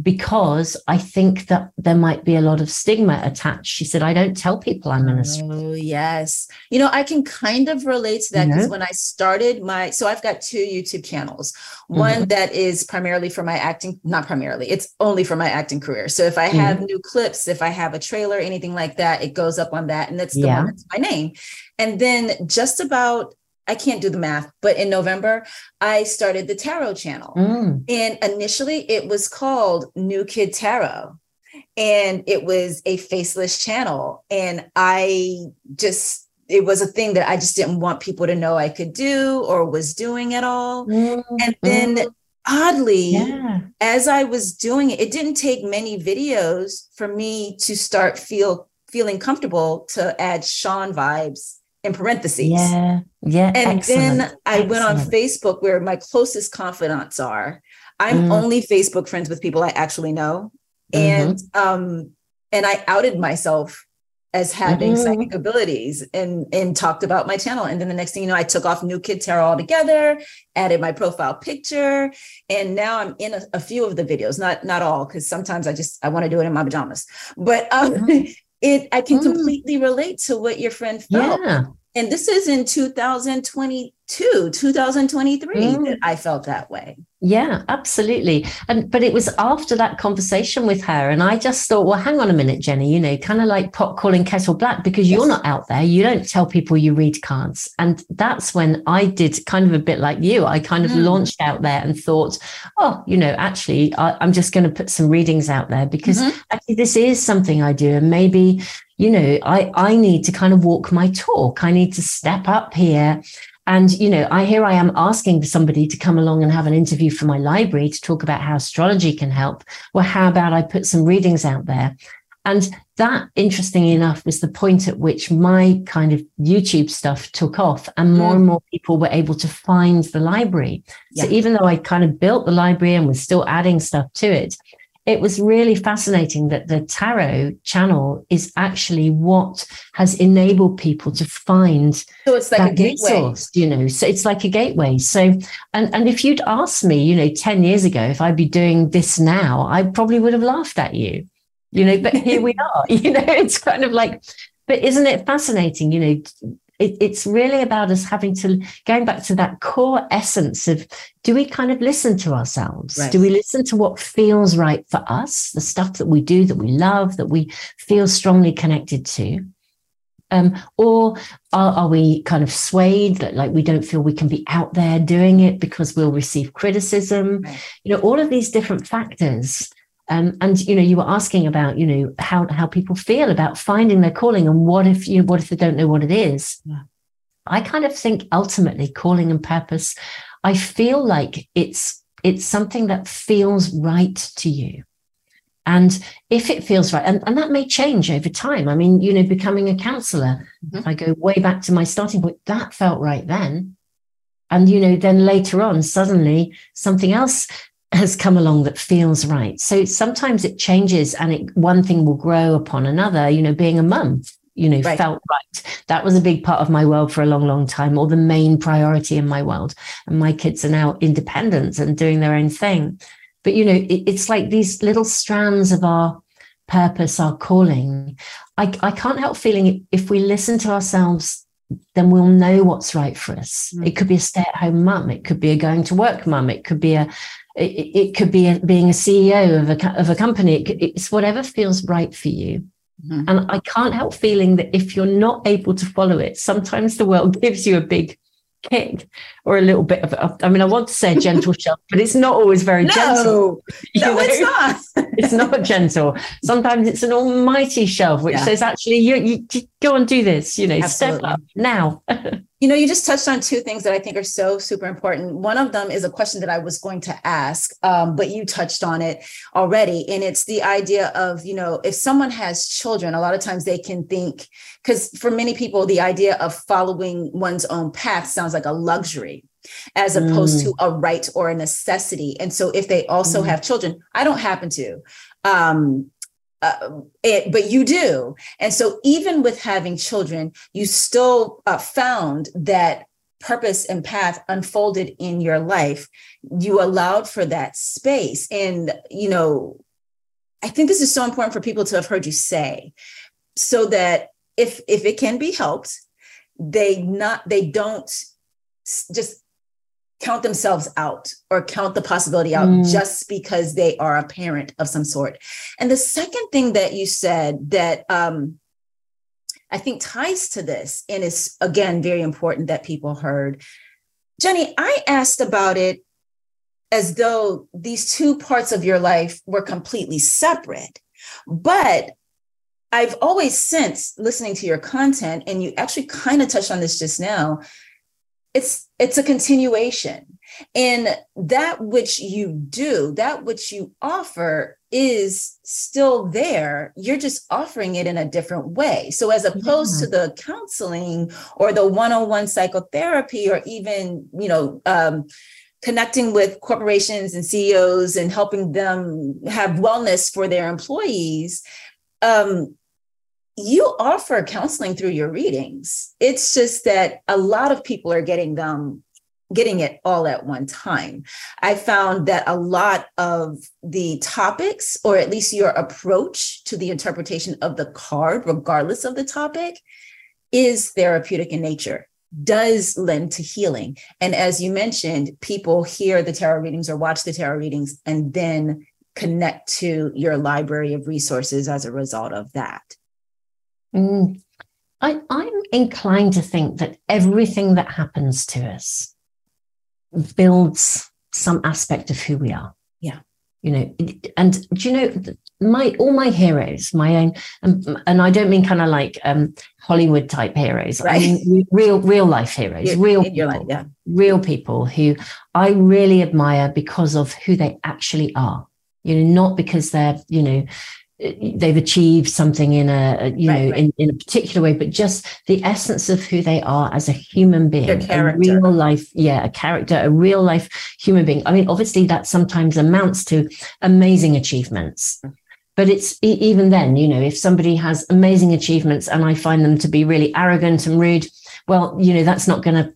because I think that there might be a lot of stigma attached. She said, I don't tell people I'm an astrologer. Oh, yes. You know, I can kind of relate to that because when I started my, so I've got two YouTube channels. One mm-hmm. that is primarily for my acting, not primarily, it's only for my acting career. So if I have mm-hmm. new clips, if I have a trailer, anything like that, it goes up on that. And that's the yeah. one that's my name. And then just about I can't do the math, but in November, I started the tarot channel. Mm. And initially, it was called New Kid Tarot. And it was a faceless channel. And I just, it was a thing that I just didn't want people to know I could do or was doing at all. Mm. And then mm. oddly, yeah. as I was doing it, it didn't take many videos for me to start feel feeling comfortable to add Shon vibes in parentheses. Yeah. Yeah. And excellent. then I excellent. went on Facebook where my closest confidants are. I'm mm. only Facebook friends with people I actually know. Mm-hmm. And um, and I outed myself as having mm-hmm. psychic abilities and and talked about my channel. And then the next thing you know, I took off New Kid Tarot altogether, added my profile picture, and now I'm in a, a few of the videos, not not all, because sometimes I just I want to do it in my pajamas. But um, mm-hmm. *laughs* it I can mm. completely relate to what your friend felt. Yeah. And this is in 2022, 2023 mm. that I felt that way. Yeah, absolutely. And but it was after that conversation with her, and I just thought, well, hang on a minute, Jenny. You know, kind of like pot calling kettle black because yes. you're not out there. You don't tell people you read cards, and that's when I did kind of a bit like you. I kind of mm. launched out there and thought, oh, you know, actually, I, am just going to put some readings out there because mm-hmm. actually this is something I do, and maybe you know, I I need to kind of walk my talk. I need to step up here and, you know, I here I am asking somebody to come along and have an interview for my library to talk about how astrology can help. Well, how about I put some readings out there? And that, interestingly enough, was the point at which my kind of YouTube stuff took off and more mm. and more people were able to find the library. Yeah. So even though I kind of built the library and was still adding stuff to it, it was really fascinating that the tarot channel is actually what has enabled people to find so it's like a gateway. resource, you know so it's like a gateway. So and and if you'd asked me you know 10 years ago if i'd be doing this now i probably would have laughed at you you know but here we *laughs* are *laughs* you know it's kind of like but isn't it fascinating you know it, it's really about us having to going back to that core essence of do we kind of listen to ourselves right. do we listen to what feels right for us the stuff that we do that we love that we feel strongly connected to um, or are, are, we kind of swayed that like we don't feel we can be out there doing it because we'll receive criticism right. you know all of these different factors um, and you know, you were asking about you know how how people feel about finding their calling, and what if you know, what if they don't know what it is? Yeah. I kind of think ultimately calling and purpose. I feel like it's it's something that feels right to you. And if it feels right, and, and that may change over time. I mean, you know, becoming a counselor, mm-hmm. if I go way back to my starting point, that felt right then. And, you know, then later on, suddenly something else has come along that feels right. So sometimes it changes and it, one thing will grow upon another, you know, being a mum, you know, right. felt right. That was a big part of my world for a long, long time, or the main priority in my world. And my kids are now independent and doing their own thing. But, you know, it, it's like these little strands of our purpose, our calling, I, I can't help feeling if we listen to ourselves, then we'll know what's right for us. Mm. It could be a stay at home mum, it could be a going to work mum, it could be a it, it could be a, being a CEO of a, of a company. It, it's whatever feels right for you. Mm-hmm. And I can't help feeling that if you're not able to follow it, sometimes the world *laughs* gives you a big kick or a little bit of I mean I want to say gentle *laughs* shove but it's not always very no, gentle *laughs* no know? it's not *laughs* it's not gentle sometimes it's an almighty shove which yeah. says actually you, you, you, go and do this you know Absolutely. step up now you know you just touched on two things that I think are so super important one of them is a question that I was going to ask um, but you touched on it already and it's the idea of you know if someone has children a lot of times they can think because for many people the idea of following one's own path sounds like a luxury as opposed mm. to a right or a necessity and so if they also mm. have children i don't happen to um uh, it, but you do and so even with having children you still uh, found that purpose and path unfolded in your life you allowed for that space and you know i think this is so important for people to have heard you say so that if if it can be helped they not they don't just count themselves out or count the possibility out mm. just because they are a parent of some sort and the second thing that you said that um i think ties to this and is again very important that people heard jenny i asked about it as though these two parts of your life were completely separate but I've always since listening to your content, and you actually kind of touched on this just now. It's it's a continuation, and that which you do, that which you offer, is still there. You're just offering it in a different way. So, as opposed to the counseling or the one-on-one psychotherapy, or even you know. Um, connecting with corporations and CEOs and helping them have wellness for their employees um, you offer counseling through your readings. It's just that a lot of people are getting them getting it all at one time. I found that a lot of the topics, or at least your approach to the interpretation of the card, regardless of the topic, is therapeutic in nature, does lend to healing. And as you mentioned, people hear the tarot readings or watch the tarot readings and then connect to your library of resources as a result of that. Mm. I, I'm inclined to think that everything that happens to us builds some aspect of who we are. Yeah. You know, and do you know my all my heroes, my own, and, and I don't mean kind of like um, Hollywood type heroes. Right. I mean real, real life heroes, yeah, real people, life, yeah. real people who I really admire because of who they actually are. You know, not because they're you know they've achieved something in a you right, know right. In, in a particular way but just the essence of who they are as a human being a real life yeah a character a real life human being i mean obviously that sometimes amounts to amazing achievements but it's even then you know if somebody has amazing achievements and i find them to be really arrogant and rude well you know that's not going to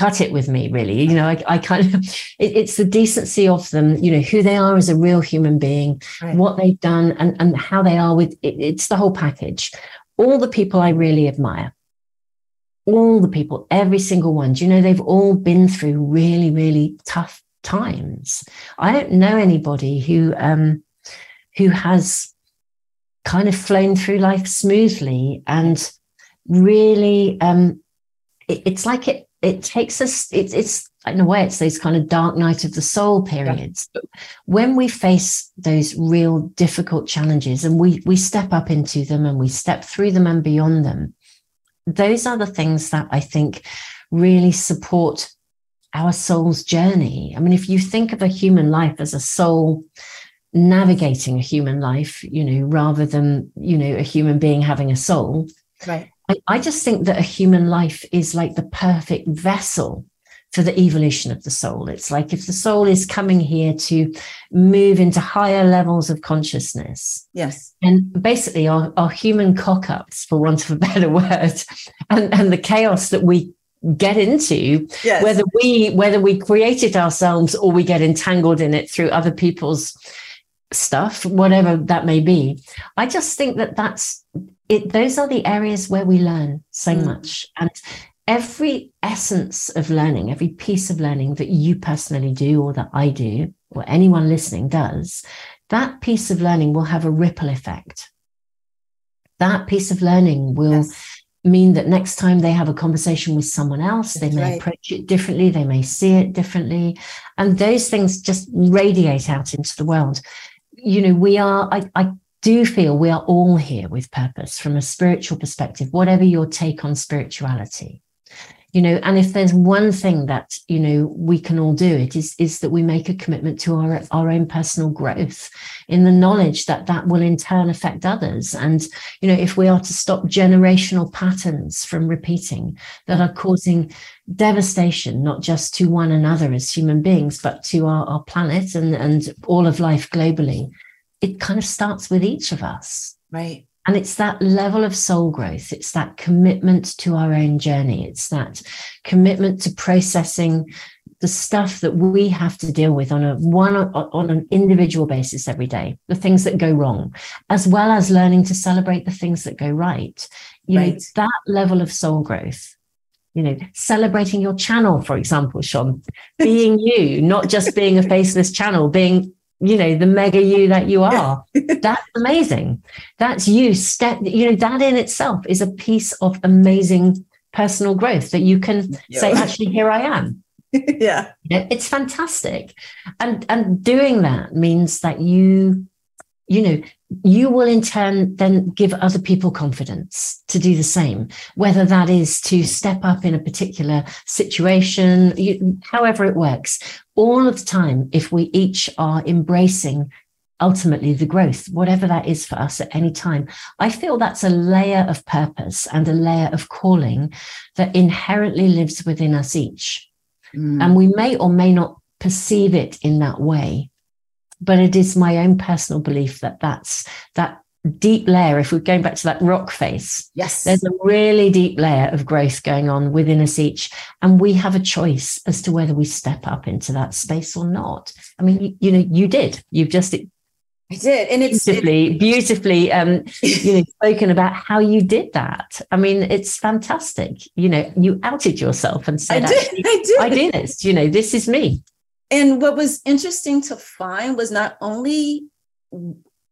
cut it with me really. You know i, I kind of *laughs* it, it's the decency of them you know who they are as a real human being right. what they've done and, and how they are with it, it's the whole package. All the people i really admire. All the people every single one. Do you know they've all been through really really tough times. I don't know anybody who um who has kind of flown through life smoothly and really um it, it's like it it takes us it's it's in a way it's those kind of dark night of the soul periods. Yeah. when we face those real difficult challenges and we we step up into them and we step through them and beyond them those are the things that i think really support our soul's journey. I mean if you think of a human life as a soul navigating a human life you know rather than you know a human being having a soul right I, just think that a human life is like the perfect vessel for the evolution of the soul. It's like if the soul is coming here to move into higher levels of consciousness. Yes. And basically our, our human cock ups, for want of a better *laughs* word, and, and the chaos that we get into, yes. whether we whether we create it ourselves or we get entangled in it through other people's stuff, whatever that may be. I just think that that's it. Those are the areas where we learn so mm. much. And every essence of learning, every piece of learning that you personally do, or that I do, or anyone listening does, that piece of learning will have a ripple effect. That piece of learning will yes mean that next time they have a conversation with someone else, That's they may right. approach it differently, they may see it differently. And those things just radiate out into the world. You know, we are, I, I do feel we are all here with purpose from a spiritual perspective, whatever your take on spirituality. You know and if there's one thing that you know we can all do it is is that we make a commitment to our our own personal growth in the knowledge that that will in turn affect others. And you know if we are to stop generational patterns from repeating that are causing devastation not just to one another as human beings but to our, our planet and and all of life globally it kind of starts with each of us right and it's that level of soul growth. It's that commitment to our own journey. It's that commitment to processing the stuff that we have to deal with on a one on an individual basis every day, the things that go wrong, as well as learning to celebrate the things that go right. You right. know, that level of soul growth you know, celebrating your channel, for example, Shon, being you, not just being a faceless channel, being you know the mega you that you are. *laughs* That's amazing. That's you step you know that in itself is a piece of amazing personal growth that you can yeah. say actually here i am. *laughs* Yeah. It's fantastic. And and doing that means that you you know you will in turn then give other people confidence to do the same whether that is to step up in a particular situation you, however it works. All of the time if we each are embracing ultimately the growth whatever that is for us at any time i feel that's a layer of purpose and a layer of calling that inherently lives within us each. Mm. and we may or may not perceive it in that way but it is my own personal belief that that's that deep layer if we're going back to that rock face yes there's a really deep layer of growth going on within us each and we have a choice as to whether we step up into that space or not i mean you, you know you did you've just I did, and it's beautifully, it, beautifully, um, you know, spoken about how you did that. I mean, it's fantastic. You know, you outed yourself and said, I did, I did, I did this. You know, this is me and what was interesting to find was not only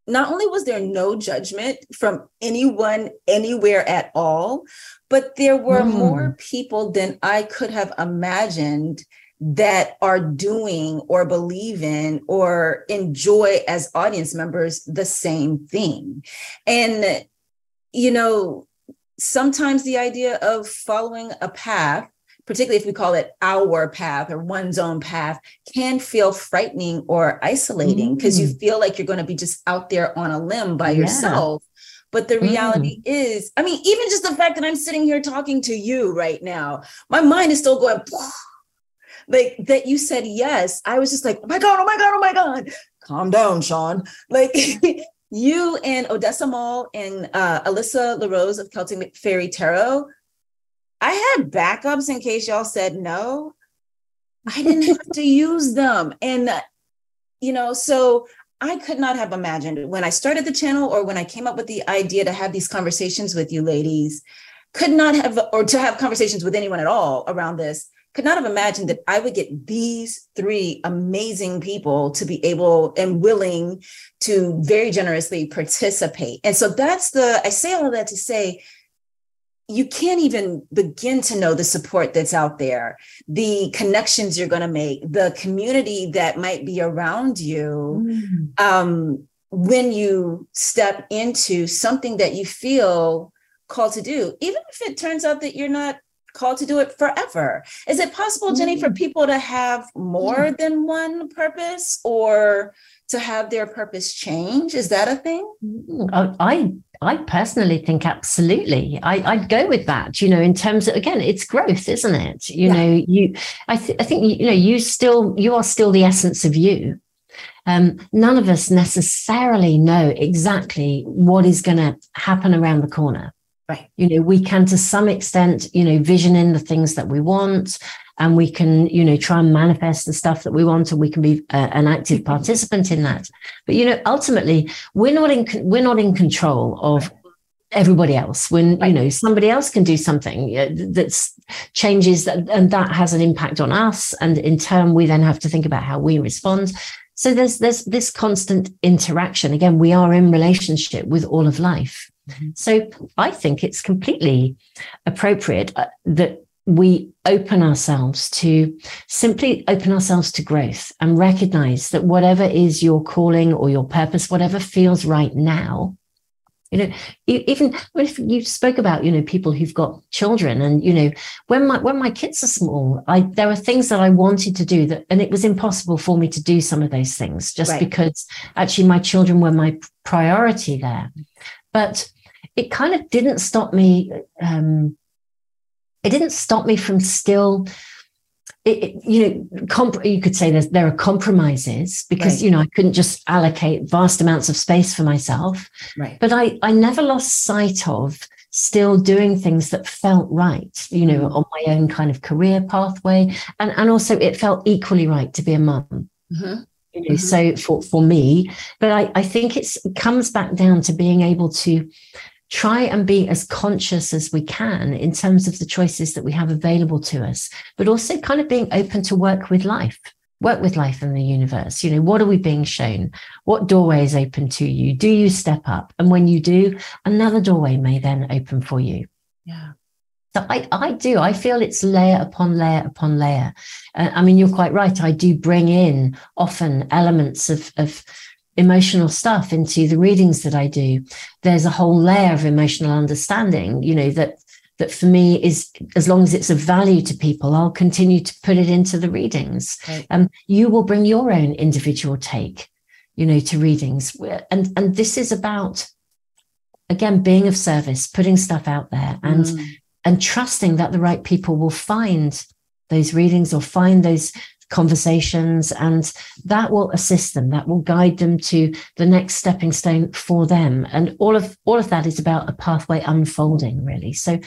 not only was there no judgment from anyone anywhere at all but there were mm. more people than i could have imagined that are doing or believe in or enjoy as audience members the same thing and you know sometimes the idea of following a path particularly if we call it our path or one's own path, can feel frightening or isolating because mm. you feel like you're going to be just out there on a limb by yeah. yourself. But the reality mm. is, I mean, even just the fact that I'm sitting here talking to you right now, my mind is still going, *sighs* like that you said yes. I was just like, oh my God, oh my God, oh my God. Calm down, Shon. *laughs* Like *laughs* you and Odessa Moll and uh, Alyssa LaRose of Celtic Fairy Tarot I had backups in case y'all said no. I didn't have to use them. And, uh, you know, so I could not have imagined when I started the channel or when I came up with the idea to have these conversations with you ladies, could not have, or to have conversations with anyone at all around this, could not have imagined that I would get these three amazing people to be able and willing to very generously participate. And so that's the, I say all of that to say, you can't even begin to know the support that's out there, the connections you're going to make, the community that might be around you mm. um, when you step into something that you feel called to do, even if it turns out that you're not called to do it forever. Is it possible, Jenny, for mm. people to have more than one purpose or to have their purpose change? Is that a thing? Mm, I I personally think absolutely. I, would go with that. You know, in terms of again, it's growth, isn't it? You yeah. know, you. I, th- I think you know you still you are still the essence of you. Um, none of us necessarily know exactly what is going to happen around the corner. Right. You know, we can to some extent, you know, vision in the things that we want and we can, you know, try and manifest the stuff that we want and we can be uh, an active participant in that. But, you know, ultimately we're not in, we're not in control of everybody else. When you know somebody else can do something uh, that's changes that and that has an impact on us and in turn we then have to think about how we respond. So there's there's this constant interaction. Again we are in relationship with all of life. Mm-hmm. so i think it's completely appropriate uh, that we open ourselves to simply open ourselves to growth and recognize that whatever is your calling or your purpose whatever feels right now you know even if you spoke about you know people who've got children and you know when my when my kids are small i there are things that i wanted to do that and it was impossible for me to do some of those things just right. because actually my children were my priority there but it kind of didn't stop me um it didn't stop me from still it, it, you know, comp- you could say there are compromises because right. you know I couldn't just allocate vast amounts of space for myself. Right. But I I never lost sight of still doing things that felt right. You know, mm-hmm. on my own kind of career pathway, and and also it felt equally right to be a mum. Mm-hmm. You know, mm-hmm. so for for me, but I I think it comes back down to being able to try and be as conscious as we can in terms of the choices that we have available to us, but also kind of being open to work with life, work with life in the universe. You know, what are we being shown? What doorway is open to you? Do you step up? And when you do, another doorway may then open for you. Yeah. So I, I do. I feel it's layer upon layer upon layer. Uh, I mean, you're quite right. I do bring in often elements of, of emotional stuff into the readings that I do, there's a whole layer of emotional understanding, you know, that that for me is as long as it's of value to people, I'll continue to put it into the readings. Right. Um, you will bring your own individual take, you know, to readings. And and this is about again being of service, putting stuff out there and mm. and trusting that the right people will find those readings or find those conversations and that will assist them that will guide them to the next stepping stone for them. And all of all of that is about a pathway unfolding really. So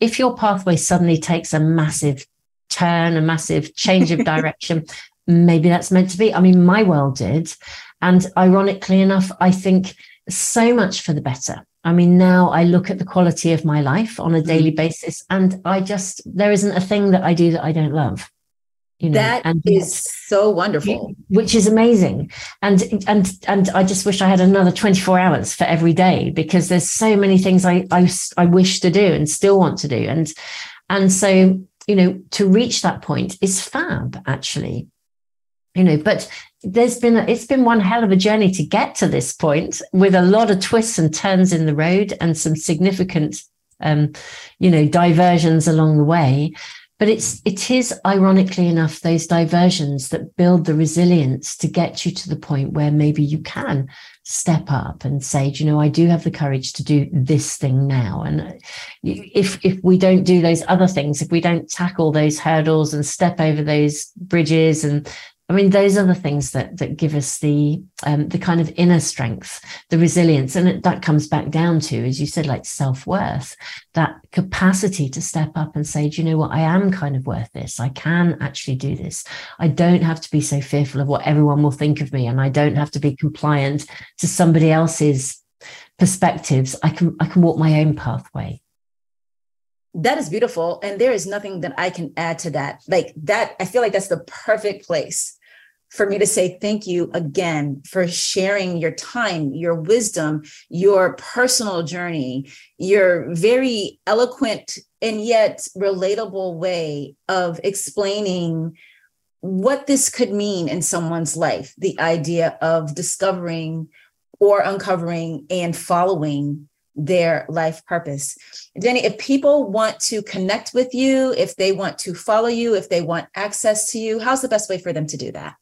if your pathway suddenly takes a massive turn a massive change of *laughs* direction maybe that's meant to be. I mean my world did. And ironically enough i think so much for the better. I mean, now I look at the quality of my life on a daily mm. basis, and I just, there isn't a thing that I do that I don't love you know that and is so wonderful. which is amazing. And and and i just wish i had another 24 hours for every day because there's so many things i i, I wish to do and still want to do. And and so you know to reach that point is fab actually. You know but there's been a, it's been one hell of a journey to get to this point with a lot of twists and turns in the road and some significant um you know diversions along the way but it's it is ironically enough those diversions that build the resilience to get you to the point where maybe you can step up and say you know i do have the courage to do this thing now. And if if we don't do those other things if we don't tackle those hurdles and step over those bridges and I mean, those are the things that that give us the um, the kind of inner strength, the resilience, and it, that comes back down to, as you said, like self worth, that capacity to step up and say, do you know what, I am kind of worth this. I can actually do this. I don't have to be so fearful of what everyone will think of me, and I don't have to be compliant to somebody else's perspectives. I can I can walk my own pathway that is beautiful and there is nothing that i can add to that like that i feel like that's the perfect place for me to say thank you again for sharing your time, your wisdom, your personal journey, your very eloquent and yet relatable way of explaining what this could mean in someone's life the idea of discovering or uncovering and following their life purpose. Danny, if people want to connect with you, if they want to follow you, if they want access to you, how's the best way for them to do that?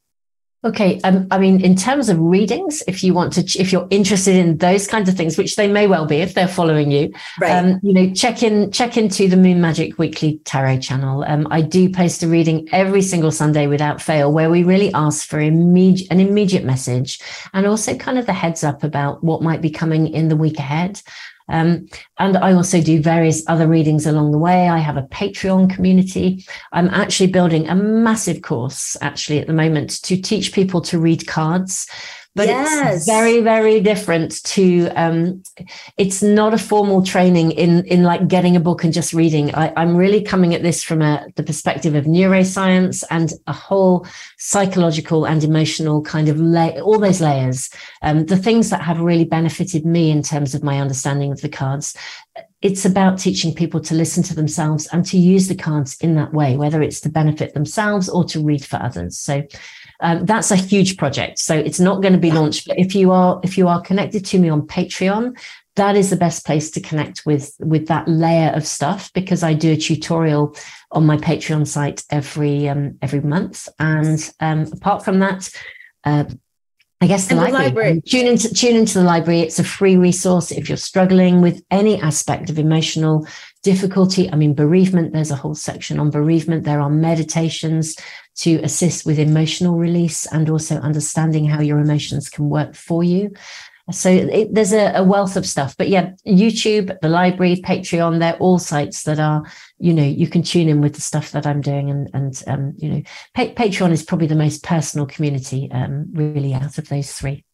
Okay. Um, I mean, in terms of readings, if you want to, if you're interested in those kinds of things, which they may well be if they're following you, right. um, you know, check in, check into the Moon Magic Weekly Tarot channel. Um, I do post a reading every single Sunday without fail, where we really ask for immediate, an immediate message and also kind of the heads up about what might be coming in the week ahead. Um, and I also do various other readings along the way. I have a Patreon community. I'm actually building a massive course, actually, at the moment to teach people to read cards but yes. it's very very different to um, it's not a formal training in in like getting a book and just reading. I, am really coming at this from a, the perspective of neuroscience and a whole psychological and emotional kind of lay all those layers. Um, the things that have really benefited me in terms of my understanding of the cards it's about teaching people to listen to themselves and to use the cards in that way whether it's to benefit themselves or to read for others. So um, that's a huge project. So it's not going to be launched. But if you are if you are connected to me on Patreon, that is the best place to connect with with that layer of stuff because I do a tutorial on my Patreon site every um, every month. And um, apart from that, uh, I guess the library. the library. Tune into tune into the library. It's a free resource if you're struggling with any aspect of emotional difficulty. I mean, bereavement. There's a whole section on bereavement. There are meditations to assist with emotional release and also understanding how your emotions can work for you. So it, there's a, a, wealth of stuff. But yeah, YouTube, the library, Patreon, they're all sites that are, you know, you can tune in with the stuff that I'm doing. And, and um, you know, pa- Patreon is probably the most personal community, um, really, out of those three.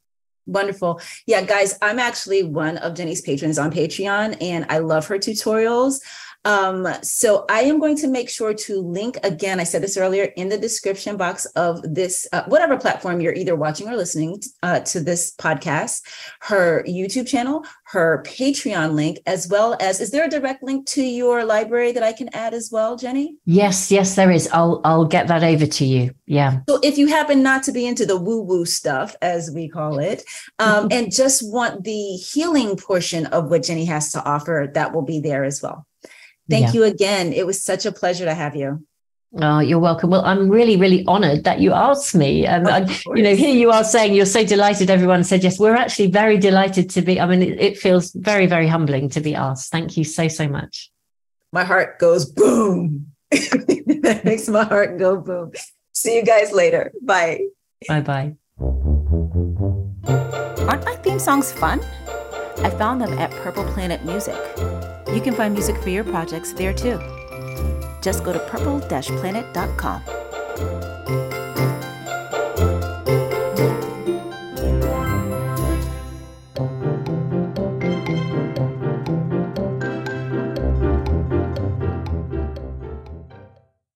Wonderful. Yeah, guys, I'm actually one of Jenny's patrons on Patreon and I love her tutorials. Um, so I am going to make sure to link again. I said this earlier in the description box of this, uh, whatever platform you're either watching or listening uh, to this podcast, her YouTube channel, her Patreon link, as well as is there a direct link to your library that I can add as well, Jenny? Yes, yes, there is. I'll I'll get that over to you. Yeah. So if you happen not to be into the woo woo stuff, as we call it, um, *laughs* and just want the healing portion of what Jenny has to offer, that will be there as well. Thank yeah. you again. It was such a pleasure to have you. Oh, you're welcome. Well, I'm really, really honored that you asked me. Um, and, I, you know, here you are saying you're so delighted everyone said yes. We're actually very delighted to be. I mean, it, it feels very, very humbling to be asked. Thank you so, so much. My heart goes boom. *laughs* that makes my heart go boom. See you guys later. Bye. Bye bye. Aren't my theme songs fun? I found them at Purple Planet Music. You can find music for your projects there too. Just go to purple-planet.com.